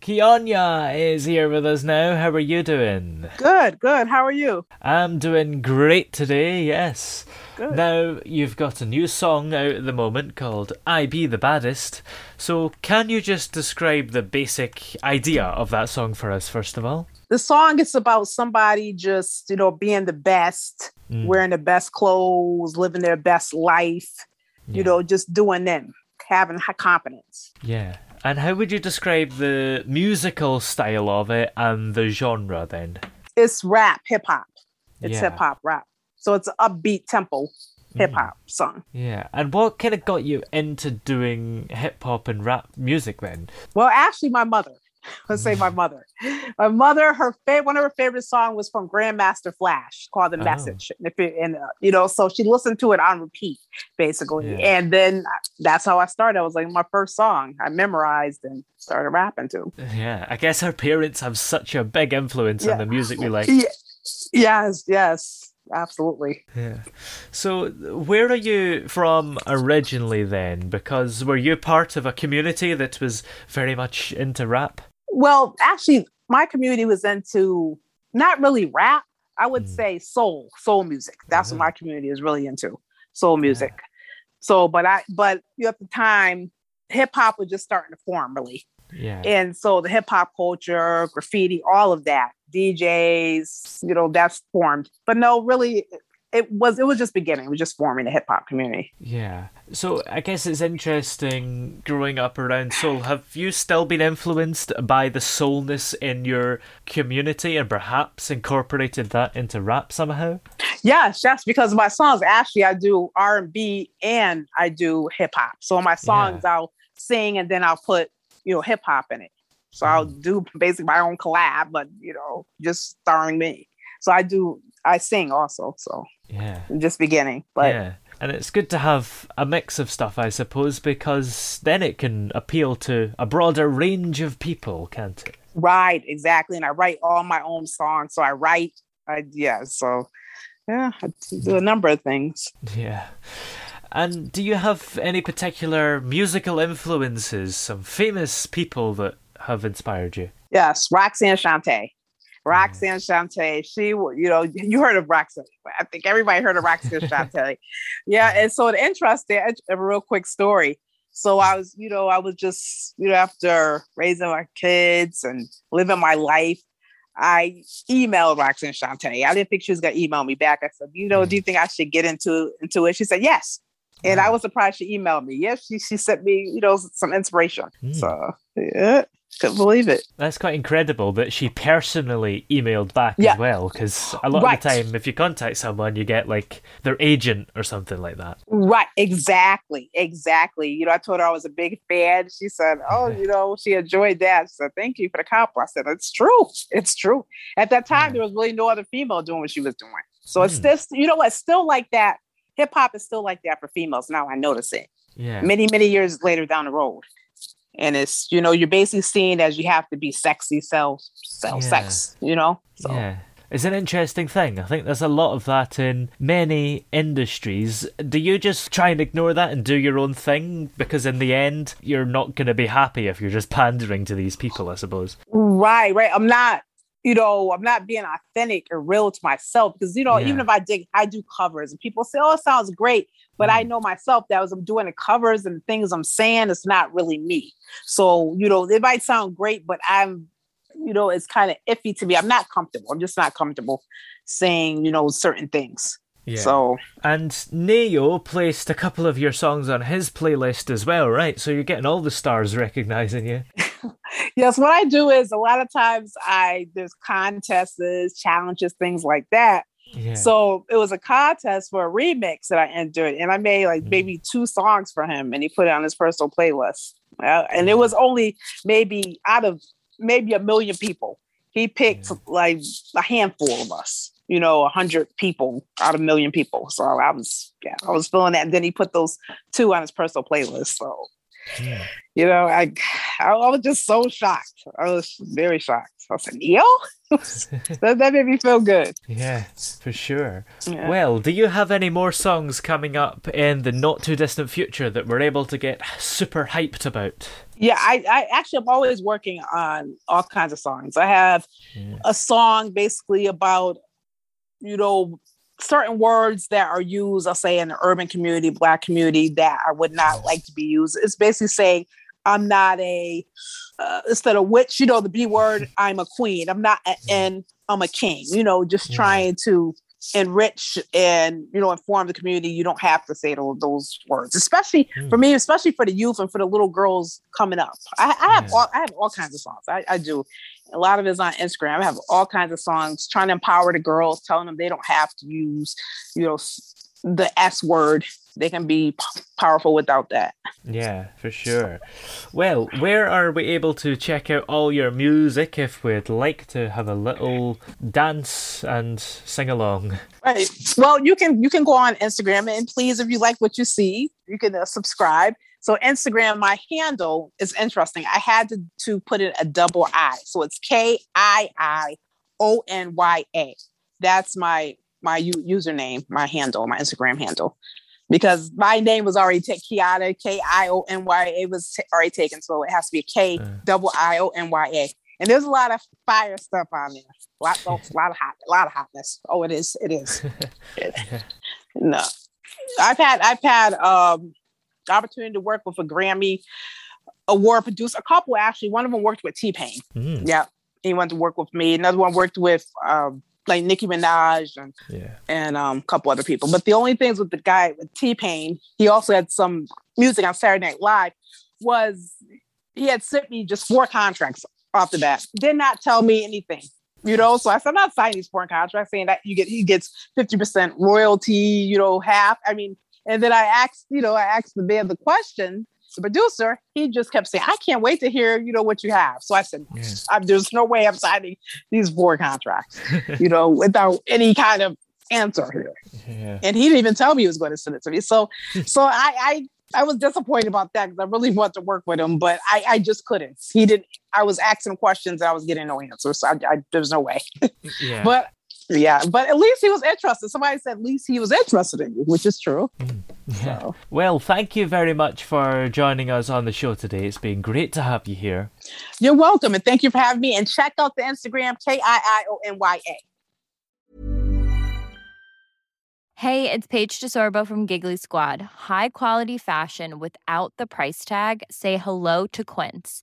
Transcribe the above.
Kionya is here with us now. How are you doing? Good, good. How are you? I'm doing great today, yes. Good. Now, you've got a new song out at the moment called I Be the Baddest. So, can you just describe the basic idea of that song for us, first of all? The song is about somebody just, you know, being the best, Mm. wearing the best clothes, living their best life, Yeah. you know, just doing them, having high confidence. Yeah. And how would you describe the musical style of it and the genre then? It's rap, hip hop. It's Yeah. hip hop rap. So it's upbeat tempo hip hop mm. song. Yeah. And what kind of got you into doing hip hop and rap music then? Well, actually, my mother. Let's say my mother. My mother, her favorite, one of her favorite songs was from Grandmaster Flash called "The Oh. Message," and, if it, and uh, you know, so she listened to it on repeat, basically. Yeah. And then that's how I started. I was like my first song I memorized and started rapping to. Yeah. I guess our parents have such a big influence on the music we like. Ye- Yes, yes, absolutely. Yeah. So, where are you from originally then? Because were you part of a community that was very much into rap? Well, actually, my community was into not really rap. I would Mm. say soul, soul music. That's Mhm. what my community is really into, soul music. So, but I, but you know, at the time, hip hop was just starting to form, really, Yeah. and so the hip hop culture, graffiti, all of that, DJs, you know, that's formed. But no, really, it was it was just beginning. It was just forming the hip hop community. Yeah. So, I guess it's interesting growing up around soul. Have you still been influenced by the soulness in your community and perhaps incorporated that into rap somehow? Yes, yes, because my songs actually I do R and B and I do hip hop. So in my songs I'll sing and then I'll put you know hip hop in it. So I'll Mm. do basically my own collab, but you know just starring me. So I do I sing also. So Yeah. just beginning, but yeah. And it's good to have a mix of stuff, I suppose, because then it can appeal to a broader range of people, can't it? right, exactly. And I write all my own songs. So I write, I yeah. So yeah, I do a number of things. Yeah. And do you have any particular musical influences, some famous people that have inspired you? Yes, Roxanne Shante. Roxanne Shante, she, you know, you heard of Roxanne. I think everybody heard of Roxanne Shante. Yeah, and so the interesting, a real quick story. So I was, you know, I was just, you know, after raising my kids and living my life, I emailed Roxanne Shante. I didn't think she was gonna email me back. I said, you know, do you think I should get into into it? She said, yes. And I was surprised she emailed me. Yes, she she sent me, you know, some inspiration. Hmm. So yeah, couldn't believe it. That's quite incredible that she personally emailed back Yeah. as well, because a lot Right. of the time, if you contact someone, you get like their agent or something like that. Right, exactly, exactly. You know, I told her I was a big fan. She said, "Oh, you know, she enjoyed that." Said, "Thank you for the compliment." I said, "It's true. It's true." At that time, Yeah. there was really no other female doing what she was doing. So it's Hmm. just, you know, what? still like that. Hip hop is still like that for females. Now I notice it. Yeah. Many, many years later down the road, and it's you know, you're basically seen as you have to be sexy, sell, sell Yeah. sex. You know, so Yeah. It's an interesting thing. I think there's a lot of that in many industries. Do you just try and ignore that and do your own thing? Because in the end, you're not going to be happy if you're just pandering to these people, I suppose. Right, right. I'm not, you know, I'm not being authentic or real to myself because, you know, Yeah. even if I dig, I do covers and people say, oh, it sounds great. But I Mm. know myself that as I'm doing the covers and the things I'm saying, it's not really me. So, you know, it might sound great, but I'm, you know, it's kind of iffy to me. I'm not comfortable. I'm just not comfortable saying, you know, certain things. Yeah. So, And Ne-Yo placed a couple of your songs on his playlist as well, right? So you're getting all the stars recognizing you. yes, what I do is a lot of times I, there's contests, challenges, things like that. Yeah. So it was a contest for a remix that I entered, and I made like Mm. maybe two songs for him, and he put it on his personal playlist. Uh, and it was only maybe out of maybe a million people. He picked Yeah. like a handful of us, you know, a hundred people out of a million people. So I was, yeah, I was feeling that. And then he put those two on his personal playlist. So Yeah. you know, I, I was just so shocked. I was very shocked. I said, Ne-Yo? that, that made me feel good. Yeah, for sure. Yeah. Well, do you have any more songs coming up in the not too distant future that we're able to get super hyped about? Yeah, I, I actually I'm always working on all kinds of songs. I have Yeah. a song basically about, you know, certain words that are used, I'll say in the urban community, black community that I would not like to be used. It's basically saying I'm not a uh, instead of witch, you know, the B word, I'm a queen. I'm not a, and I'm a king, you know, just trying to enrich and you know inform the community you don't have to say those, those words especially Mm. for me especially for the youth and for the little girls coming up i, I have Yeah. all i have all kinds of songs I, I do a lot of it is on instagram. I have all kinds of songs trying to empower the girls telling them they don't have to use you know the s word they can be p- powerful without that Yeah, for sure. Well, where are we able to check out all your music if we'd like to have a little dance and sing along? Right. Well, you can you can go on Instagram and please, if you like what you see, you can uh, subscribe. So Instagram, my handle is interesting. I had to to put in a double I, so it's K I I O N Y A. That's my my u- username, my handle, my Instagram handle, because my name was already taken. Kionya K I O N Y A was ta- already taken, so it has to be K double I O N Y A. And there's a lot of fire stuff on there. A lot, a lot of hot, a lot of hotness. Oh, it is. It is. no, I've had I've had um the opportunity to work with a Grammy award producer. A couple actually. One of them worked with T Pain. Mm, Yeah, he went to work with me. Another one worked with um like Nicki Minaj and yeah. and um, a couple other people. But the only things with the guy with T Pain, he also had some music on Saturday Night Live. Was he had sent me just four contracts off the bat? Did not tell me anything. You know, so I said I'm not signing these foreign contracts saying that you get he gets 50% royalty, you know, half. I mean, and then I asked, you know, I asked the man the question, the producer, he just kept saying, I can't wait to hear, you know, what you have. So I said, Yeah. I'm, there's no way I'm signing these four contracts, you know, without any kind of answer here. Yeah. And he didn't even tell me he was going to send it to me. So, so I, I, I was disappointed about that because I really wanted to work with him, but I, I just couldn't. He didn't. I was asking questions, and I was getting no answers. So I, I, there's no way. Yeah. But yeah, but at least he was interested. Somebody said at least he was interested in you, which is true. Mm. Yeah. So Well, thank you very much for joining us on the show today. It's been great to have you here. you're welcome, and thank you for having me. And check out the Instagram K I I O N Y A. Hey, it's Paige DeSorbo from Giggly Squad. High quality fashion without the price tag. Say hello to Quince.